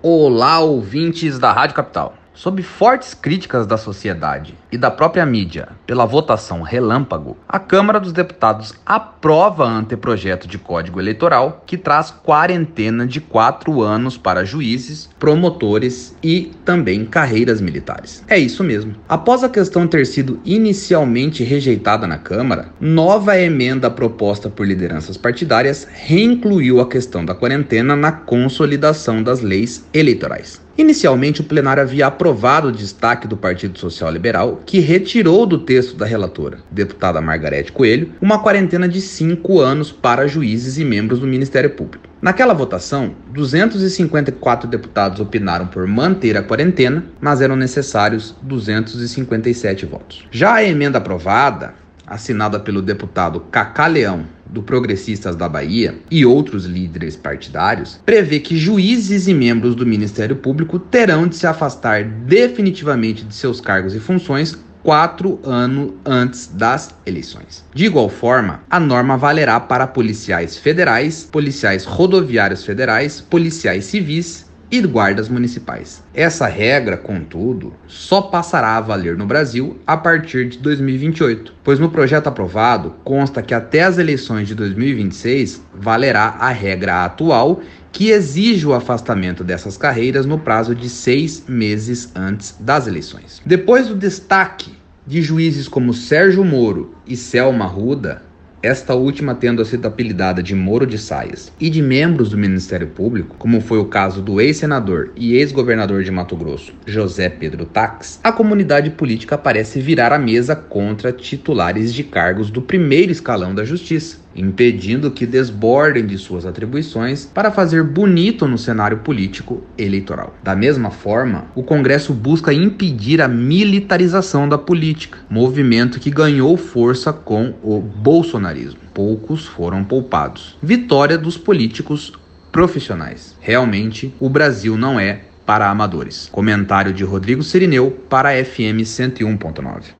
Olá, ouvintes da Rádio Capital. Sob fortes críticas da sociedade e da própria mídia pela votação relâmpago, a Câmara dos Deputados aprova anteprojeto de Código Eleitoral que traz quarentena de quatro anos para juízes, promotores e também carreiras militares. É isso mesmo. Após a questão ter sido inicialmente rejeitada na Câmara, nova emenda proposta por lideranças partidárias reincluiu a questão da quarentena na consolidação das leis eleitorais. Inicialmente, o plenário havia aprovado o destaque do Partido Social Liberal, que retirou do texto da relatora, deputada Margarete Coelho, uma quarentena de cinco anos para juízes e membros do Ministério Público. Naquela votação, 254 deputados opinaram por manter a quarentena, mas eram necessários 257 votos. Já a emenda aprovada, assinada pelo deputado Cacá Leão, do Progressistas da Bahia, e outros líderes partidários, prevê que juízes e membros do Ministério Público terão de se afastar definitivamente de seus cargos e funções quatro anos antes das eleições. De igual forma, a norma valerá para policiais federais, policiais rodoviários federais, policiais civis e guardas municipais. Essa regra, contudo, só passará a valer no Brasil a partir de 2028, pois no projeto aprovado consta que até as eleições de 2026 valerá a regra atual que exige o afastamento dessas carreiras no prazo de seis meses antes das eleições. Depois do destaque de juízes como Sérgio Moro e Selma Ruda, esta última tendo sido apelidada de Moro de Saias, e de membros do Ministério Público, como foi o caso do ex-senador e ex-governador de Mato Grosso, José Pedro Tax, a comunidade política parece virar a mesa contra titulares de cargos do primeiro escalão da justiça, impedindo que desbordem de suas atribuições para fazer bonito no cenário político eleitoral. Da mesma forma, o Congresso busca impedir a militarização da política, movimento que ganhou força com o bolsonarismo. Poucos foram poupados. Vitória dos políticos profissionais. Realmente, o Brasil não é para amadores. Comentário de Rodrigo Sirineu para FM 101.9.